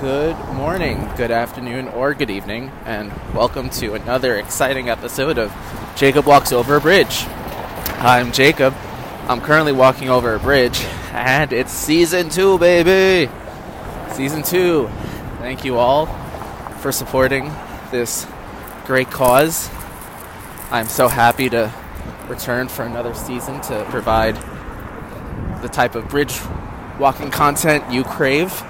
Good morning, good afternoon, or good evening, and welcome to another exciting episode of Jacob Walks Over a Bridge. I'm Jacob. I'm currently walking over a bridge, and it's season two, baby! Season two. Thank you all for supporting this great cause. I'm so happy to return for another season to provide the type of bridge walking content you crave.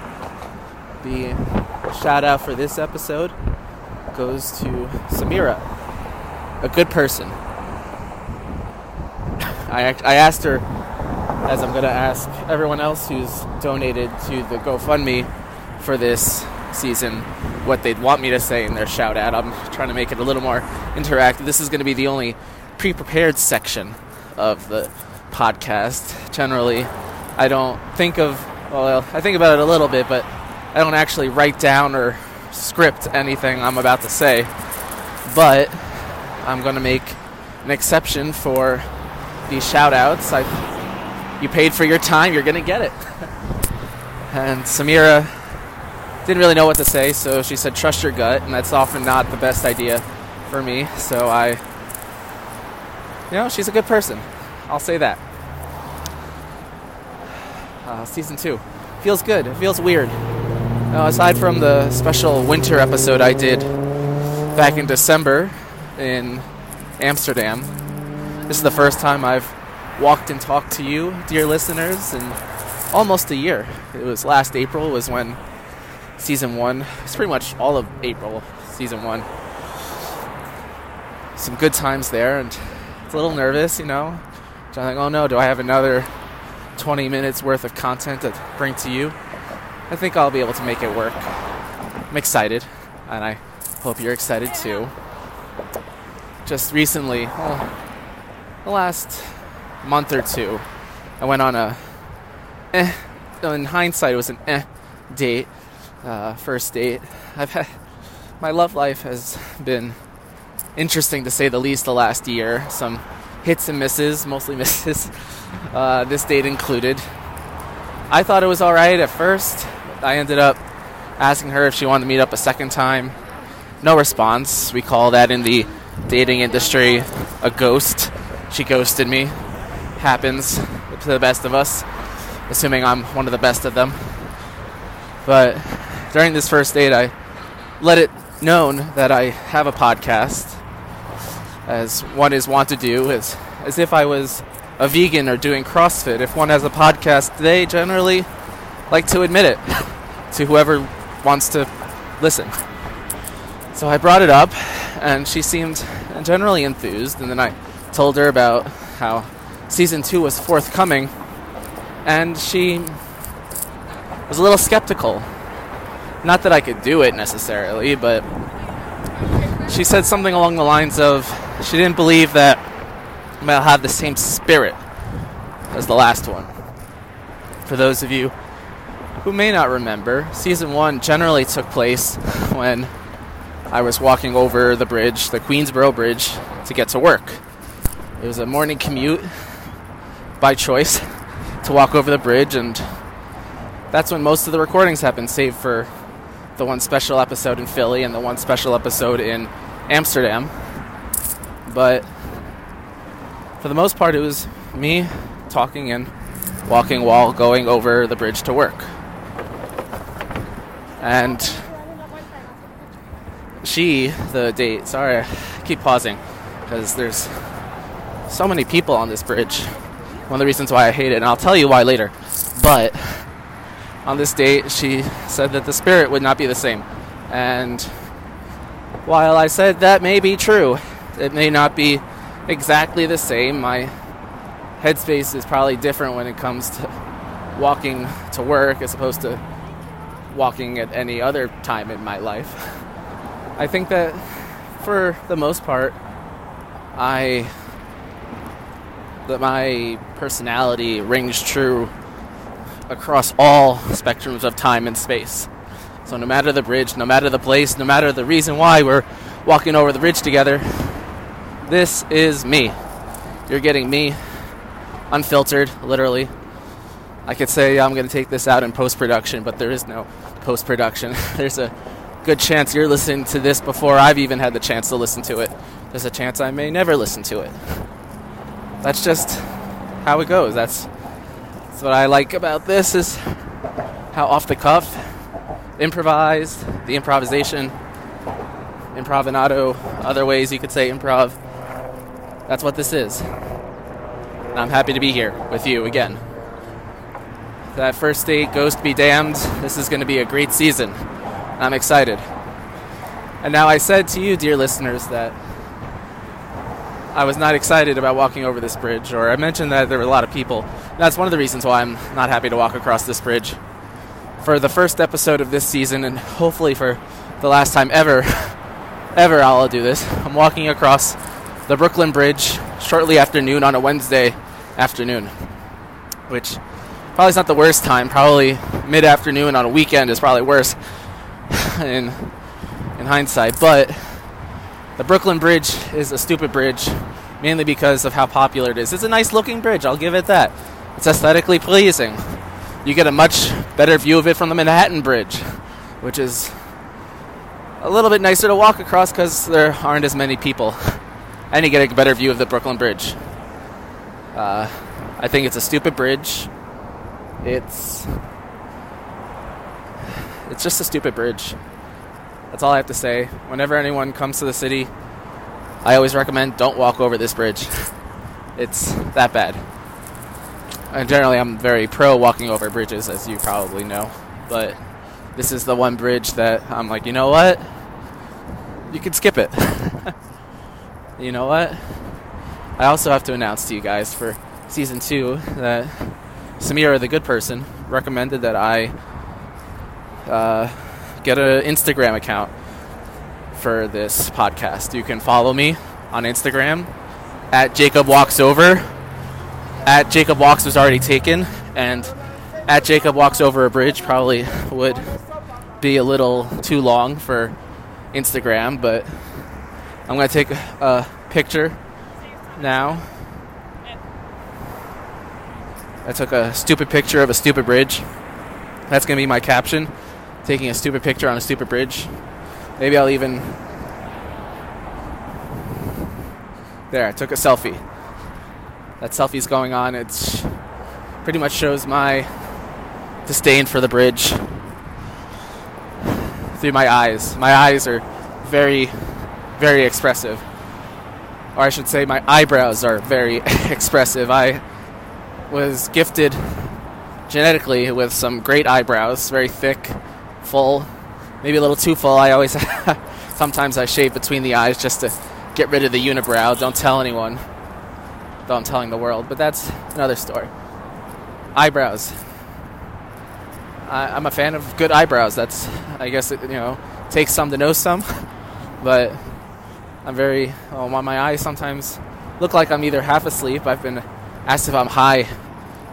The shout out for this episode goes to Samira, a good person. I, I asked her, as I'm going to ask everyone else who's donated to the GoFundMe for this season, what they'd want me to say in their shout out. I'm trying to make it a little more interactive. This is going to be the only pre prepared section of the podcast. Generally, I don't think of, well, I think about it a little bit, but I don't actually write down or script anything I'm about to say. But I'm going to make an exception for these shout outs. I, you paid for your time, you're going to get it. and Samira didn't really know what to say, so she said, trust your gut, and that's often not the best idea for me. So I, you know, she's a good person. I'll say that. Uh, season two feels good. It feels weird. Now, aside from the special winter episode I did back in December in Amsterdam, this is the first time I've walked and talked to you, dear listeners, in almost a year. It was last April was when season one. It's pretty much all of April, season one. Some good times there, and it's a little nervous, you know. So I'm like, oh no, do I have another 20 minutes worth of content to bring to you? I think I'll be able to make it work. I'm excited, and I hope you're excited too. Just recently, well, the last month or two, I went on a, eh, in hindsight, it was an eh date, uh, first date. I've had, my love life has been interesting to say the least the last year. Some hits and misses, mostly misses, uh, this date included. I thought it was alright at first. I ended up asking her if she wanted to meet up a second time. No response. We call that in the dating industry a ghost. She ghosted me. Happens to the best of us, assuming I'm one of the best of them. But during this first date, I let it known that I have a podcast, as one is wont to do, as, as if I was a vegan or doing CrossFit. If one has a podcast, they generally like to admit it to whoever wants to listen. So I brought it up, and she seemed generally enthused. And then I told her about how season two was forthcoming, and she was a little skeptical. Not that I could do it necessarily, but she said something along the lines of she didn't believe that I'll have the same spirit as the last one. For those of you who may not remember, season one generally took place when I was walking over the bridge, the Queensboro Bridge, to get to work. It was a morning commute by choice to walk over the bridge, and that's when most of the recordings happened, save for the one special episode in Philly and the one special episode in Amsterdam. But for the most part, it was me talking and walking while going over the bridge to work. And she, the date, sorry, I keep pausing because there's so many people on this bridge. One of the reasons why I hate it, and I'll tell you why later. But on this date, she said that the spirit would not be the same. And while I said that may be true, it may not be exactly the same. My headspace is probably different when it comes to walking to work as opposed to walking at any other time in my life. I think that for the most part, I that my personality rings true across all spectrums of time and space. So no matter the bridge, no matter the place, no matter the reason why we're walking over the bridge together, this is me. You're getting me unfiltered, literally. I could say I'm going to take this out in post production, but there is no post production. There's a good chance you're listening to this before I've even had the chance to listen to it. There's a chance I may never listen to it. That's just how it goes. That's, that's what I like about this is how off the cuff, improvised, the improvisation, improvinato, other ways you could say improv. That's what this is. And I'm happy to be here with you again that first state Ghost be damned. This is going to be a great season. I'm excited. And now I said to you, dear listeners, that I was not excited about walking over this bridge, or I mentioned that there were a lot of people. That's one of the reasons why I'm not happy to walk across this bridge. For the first episode of this season, and hopefully for the last time ever, ever I'll do this, I'm walking across the Brooklyn Bridge shortly after noon on a Wednesday afternoon, which probably it's not the worst time. Probably mid afternoon on a weekend is probably worse in in hindsight. But the Brooklyn Bridge is a stupid bridge, mainly because of how popular it is. It's a nice looking bridge. I'll give it that. It's aesthetically pleasing. You get a much better view of it from the Manhattan Bridge, which is a little bit nicer to walk across because there aren't as many people, and you get a better view of the Brooklyn Bridge. Uh, I think it's a stupid bridge. It's it's just a stupid bridge. That's all I have to say. Whenever anyone comes to the city, I always recommend don't walk over this bridge. It's that bad. And generally, I'm very pro walking over bridges, as you probably know. But this is the one bridge that I'm like, you know what? You can skip it. you know what? I also have to announce to you guys for season two that Samira, the good person, recommended that I uh, get an Instagram account for this podcast. You can follow me on Instagram at Jacob Walks Over. At Jacob Walks was already taken, and at Jacob Walks Over a Bridge probably would be a little too long for Instagram, but I'm going to take a picture now I took a stupid picture of a stupid bridge. That's going to be my caption. Taking a stupid picture on a stupid bridge. Maybe I'll even. There, I took a selfie. That selfie's going on. It pretty much shows my disdain for the bridge through my eyes. My eyes are very, very expressive. Or I should say, my eyebrows are very expressive. I was gifted genetically with some great eyebrows, very thick, full, maybe a little too full. I always, sometimes I shave between the eyes just to get rid of the unibrow. Don't tell anyone, though I'm telling the world, but that's another story. Eyebrows. I, am a fan of good eyebrows. That's, I guess, it, you know, takes some to know some, but I'm very, oh, my eyes sometimes look like I'm either half asleep. I've been asked if I'm high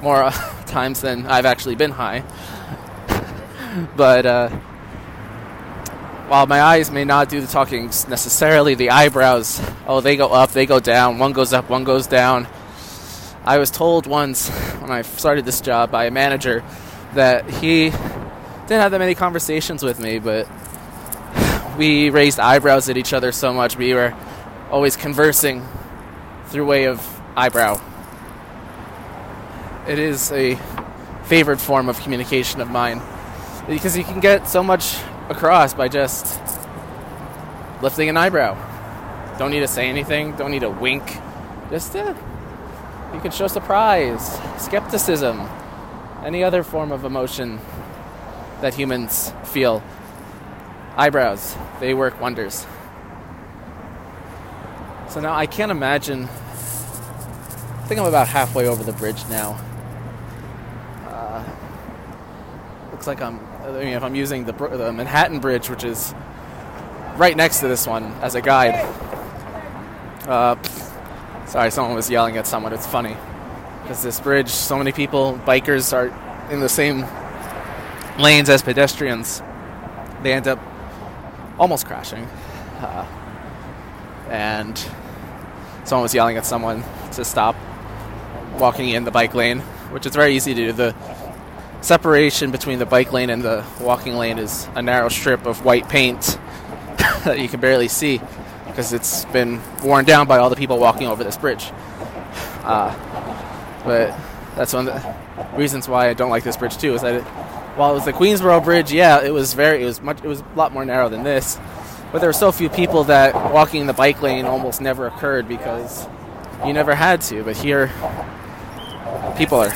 more times than I've actually been high. but uh, while my eyes may not do the talking necessarily, the eyebrows, oh, they go up, they go down, one goes up, one goes down. I was told once when I started this job by a manager that he didn't have that many conversations with me, but we raised eyebrows at each other so much. We were always conversing through way of eyebrow it is a favorite form of communication of mine because you can get so much across by just lifting an eyebrow. Don't need to say anything. Don't need to wink. Just uh, you can show surprise, skepticism, any other form of emotion that humans feel. Eyebrows, they work wonders. So now I can't imagine. I think I'm about halfway over the bridge now. Looks like I'm. I mean, if I'm using the, the Manhattan Bridge, which is right next to this one as a guide. Uh, sorry, someone was yelling at someone. It's funny because this bridge, so many people, bikers are in the same lanes as pedestrians. They end up almost crashing, uh, and someone was yelling at someone to stop walking in the bike lane, which is very easy to do. The separation between the bike lane and the walking lane is a narrow strip of white paint that you can barely see because it's been worn down by all the people walking over this bridge. Uh, but that's one of the reasons why I don't like this bridge too. Is that it, while it was the Queensboro Bridge, yeah, it was very, it was much, it was a lot more narrow than this. But there were so few people that walking in the bike lane almost never occurred because you never had to. But here, people are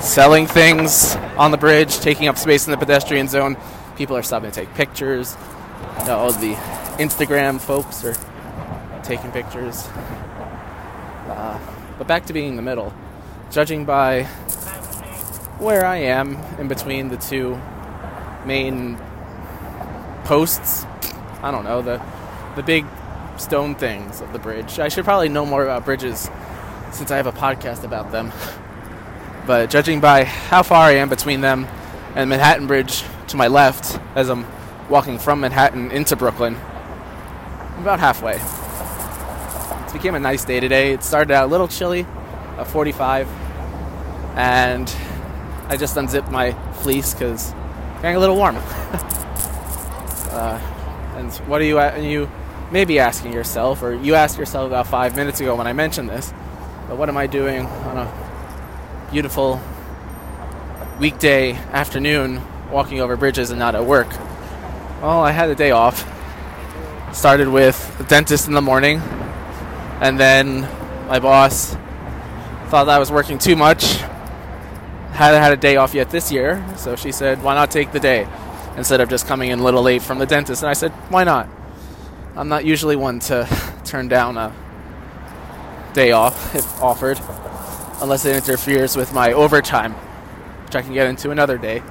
selling things on the bridge, taking up space in the pedestrian zone. People are stopping to take pictures. All the Instagram folks are taking pictures. Uh, but back to being in the middle. Judging by where I am in between the two main posts, I don't know, the the big stone things of the bridge. I should probably know more about bridges since I have a podcast about them. But judging by how far I am between them and Manhattan Bridge to my left as I'm walking from Manhattan into Brooklyn, I'm about halfway. It became a nice day today. It started out a little chilly, a 45, and I just unzipped my fleece because getting a little warm. uh, and what are you and you may be asking yourself, or you asked yourself about five minutes ago when I mentioned this, but what am I doing on a beautiful weekday afternoon walking over bridges and not at work? Well, I had a day off. Started with the dentist in the morning, and then my boss thought I was working too much. Hadn't had a day off yet this year, so she said, "Why not take the day instead of just coming in a little late from the dentist?" And I said, "Why not?" I'm not usually one to turn down a day off if offered, unless it interferes with my overtime, which I can get into another day.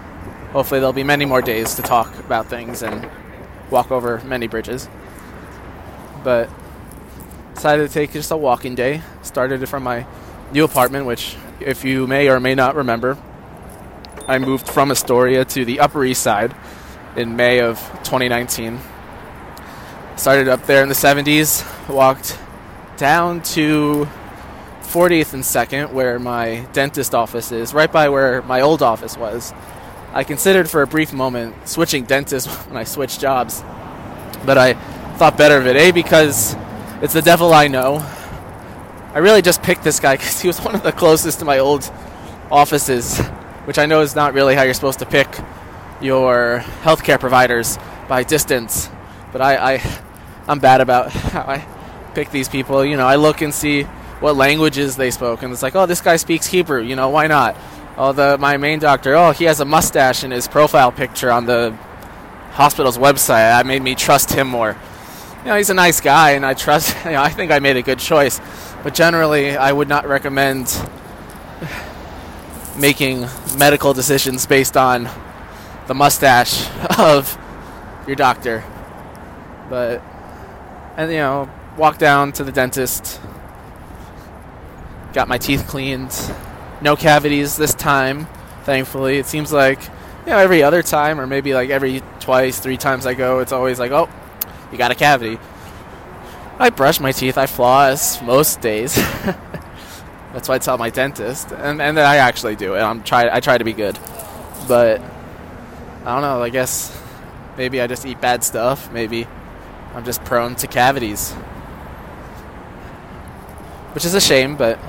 Hopefully, there'll be many more days to talk about things and walk over many bridges. But decided to take just a walking day. Started from my new apartment, which, if you may or may not remember, I moved from Astoria to the Upper East Side in May of 2019 started up there in the 70s, walked down to 40th and 2nd, where my dentist office is, right by where my old office was. I considered for a brief moment switching dentists when I switched jobs, but I thought better of it. A, because it's the devil I know. I really just picked this guy because he was one of the closest to my old offices, which I know is not really how you're supposed to pick your healthcare providers by distance. But I, I I'm bad about how I pick these people. You know, I look and see what languages they spoke, and it's like, oh, this guy speaks Hebrew. You know, why not? Oh, the my main doctor. Oh, he has a mustache in his profile picture on the hospital's website. That made me trust him more. You know, he's a nice guy, and I trust. You know, I think I made a good choice. But generally, I would not recommend making medical decisions based on the mustache of your doctor. But and you know, walk down to the dentist. Got my teeth cleaned. No cavities this time, thankfully. It seems like you know every other time, or maybe like every twice, three times I go, it's always like, oh, you got a cavity. I brush my teeth. I floss most days. That's why I tell my dentist, and and then I actually do it. I'm try I try to be good, but I don't know. I guess maybe I just eat bad stuff. Maybe I'm just prone to cavities. Which is a shame, but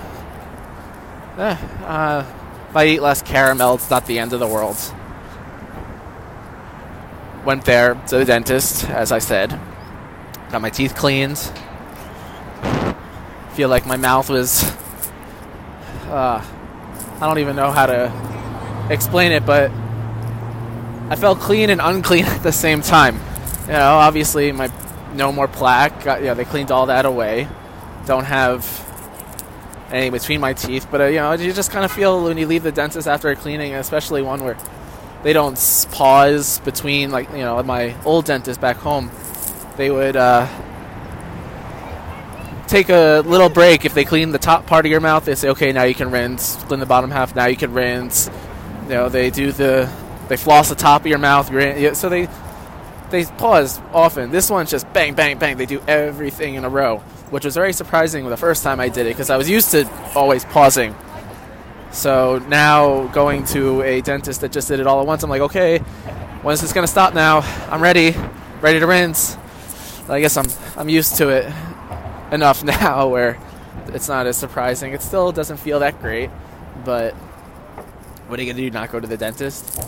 eh, uh, if I eat less caramel, it's not the end of the world. Went there to the dentist, as I said. Got my teeth cleaned. Feel like my mouth was. Uh, I don't even know how to explain it, but I felt clean and unclean at the same time. You know, obviously my no more plaque. Got, yeah, they cleaned all that away. Don't have any between my teeth, but uh, you know, you just kind of feel when you leave the dentist after a cleaning, especially one where they don't pause between, like you know, my old dentist back home, they would uh, take a little break if they clean the top part of your mouth. They say, okay, now you can rinse. Clean the bottom half. Now you can rinse. You know, they do the they floss the top of your mouth. So they they pause often. This one's just bang, bang, bang. They do everything in a row, which was very surprising the first time I did it because I was used to always pausing. So now going to a dentist that just did it all at once, I'm like, okay, when is this gonna stop now? I'm ready, ready to rinse. I guess I'm I'm used to it enough now where it's not as surprising. It still doesn't feel that great, but what are you gonna do? Not go to the dentist?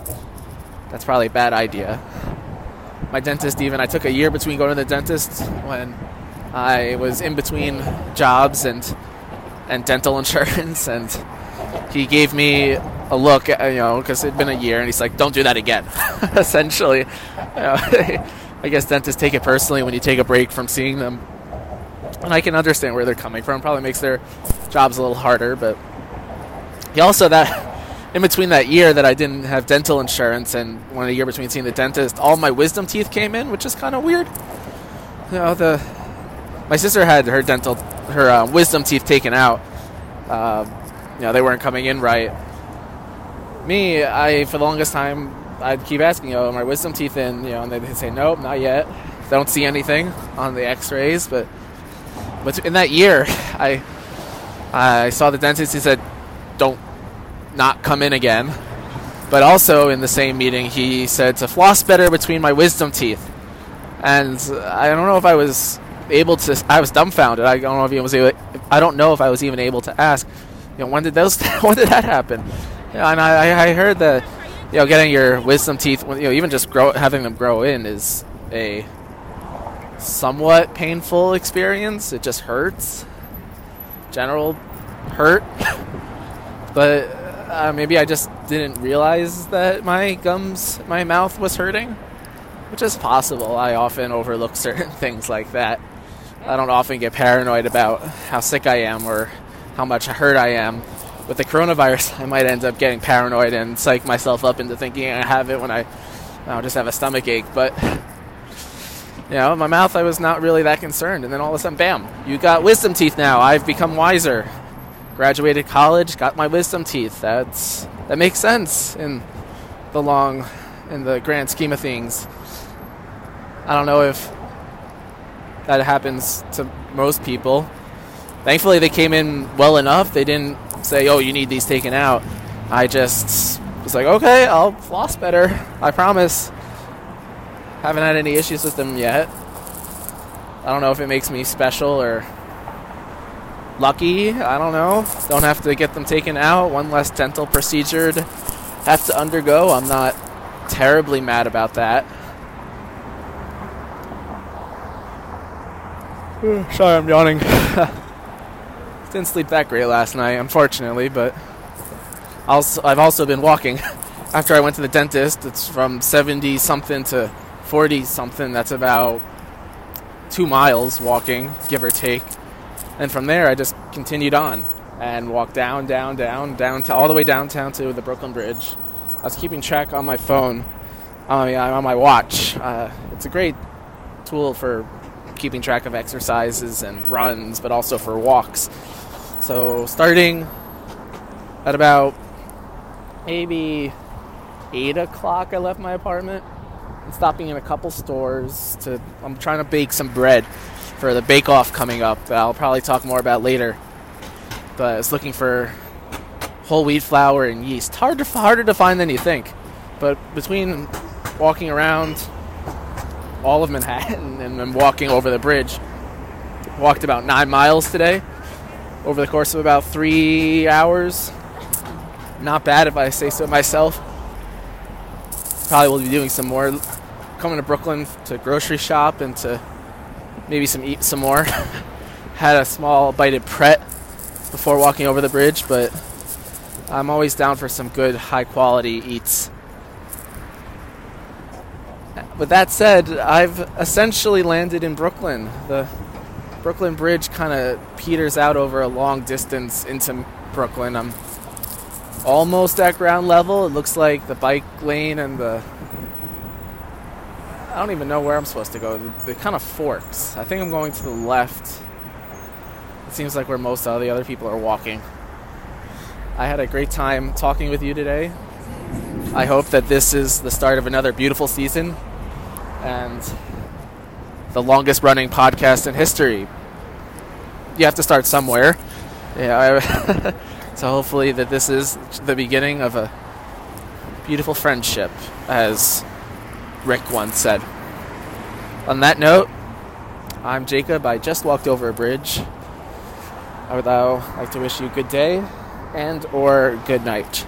That's probably a bad idea. My dentist even I took a year between going to the dentist when I was in between jobs and and dental insurance and he gave me a look, uh, you know, because it'd been a year, and he's like, "Don't do that again." Essentially, you know, I guess dentists take it personally when you take a break from seeing them, and I can understand where they're coming from. Probably makes their jobs a little harder, but he also that in between that year that I didn't have dental insurance and one year between seeing the dentist, all my wisdom teeth came in, which is kind of weird. You know, the my sister had her dental her uh, wisdom teeth taken out. Uh, you know, they weren't coming in right. Me, I for the longest time I'd keep asking, "Oh, my wisdom teeth in?" You know, and they'd say, "Nope, not yet. Don't see anything on the X-rays." But but in that year, I I saw the dentist. He said, "Don't not come in again." But also in the same meeting, he said to floss better between my wisdom teeth. And I don't know if I was able to. I was dumbfounded. I don't know if he was. Able, I don't know if I was even able to ask. You know, when did those? when did that happen? Yeah, and I, I heard that you know getting your wisdom teeth, you know, even just grow having them grow in is a somewhat painful experience. It just hurts. General hurt. but uh, maybe I just didn't realize that my gums, my mouth was hurting, which is possible. I often overlook certain things like that. I don't often get paranoid about how sick I am or how much hurt I am. With the coronavirus, I might end up getting paranoid and psych myself up into thinking I have it when I, I just have a stomach ache. But you know, my mouth, I was not really that concerned. And then all of a sudden, bam, you got wisdom teeth now. I've become wiser. Graduated college, got my wisdom teeth. That's that makes sense in the long, in the grand scheme of things. I don't know if that happens to most people. Thankfully, they came in well enough. They didn't say, "Oh, you need these taken out." I just was like, "Okay, I'll floss better. I promise." Haven't had any issues with them yet. I don't know if it makes me special or lucky. I don't know. Don't have to get them taken out. One less dental procedure to have to undergo. I'm not terribly mad about that. Sorry, I'm yawning. Didn't sleep that great last night, unfortunately, but also, I've also been walking. After I went to the dentist, it's from 70 something to 40 something. That's about two miles walking, give or take. And from there, I just continued on and walked down, down, down, down to all the way downtown to the Brooklyn Bridge. I was keeping track on my phone, on my, on my watch. Uh, it's a great tool for keeping track of exercises and runs, but also for walks. So starting at about maybe eight o'clock, I left my apartment. Stopping in a couple stores to. I'm trying to bake some bread for the bake off coming up. I'll probably talk more about later. But I was looking for whole wheat flour and yeast. Hard to, harder to find than you think. But between walking around all of Manhattan and then walking over the bridge, walked about nine miles today over the course of about three hours. Not bad if I say so myself. Probably will be doing some more. Coming to Brooklyn to grocery shop and to maybe some eat some more. Had a small bite of Pret before walking over the bridge, but I'm always down for some good high quality eats. With that said, I've essentially landed in Brooklyn. The Brooklyn Bridge kind of peters out over a long distance into Brooklyn. I'm almost at ground level. It looks like the bike lane and the I don't even know where I'm supposed to go. The kind of forks. I think I'm going to the left. It seems like where most of the other people are walking. I had a great time talking with you today. I hope that this is the start of another beautiful season and the longest running podcast in history. You have to start somewhere. Yeah, I, So hopefully that this is the beginning of a beautiful friendship, as Rick once said. On that note, I'm Jacob. I just walked over a bridge. I would now like to wish you good day and or good night.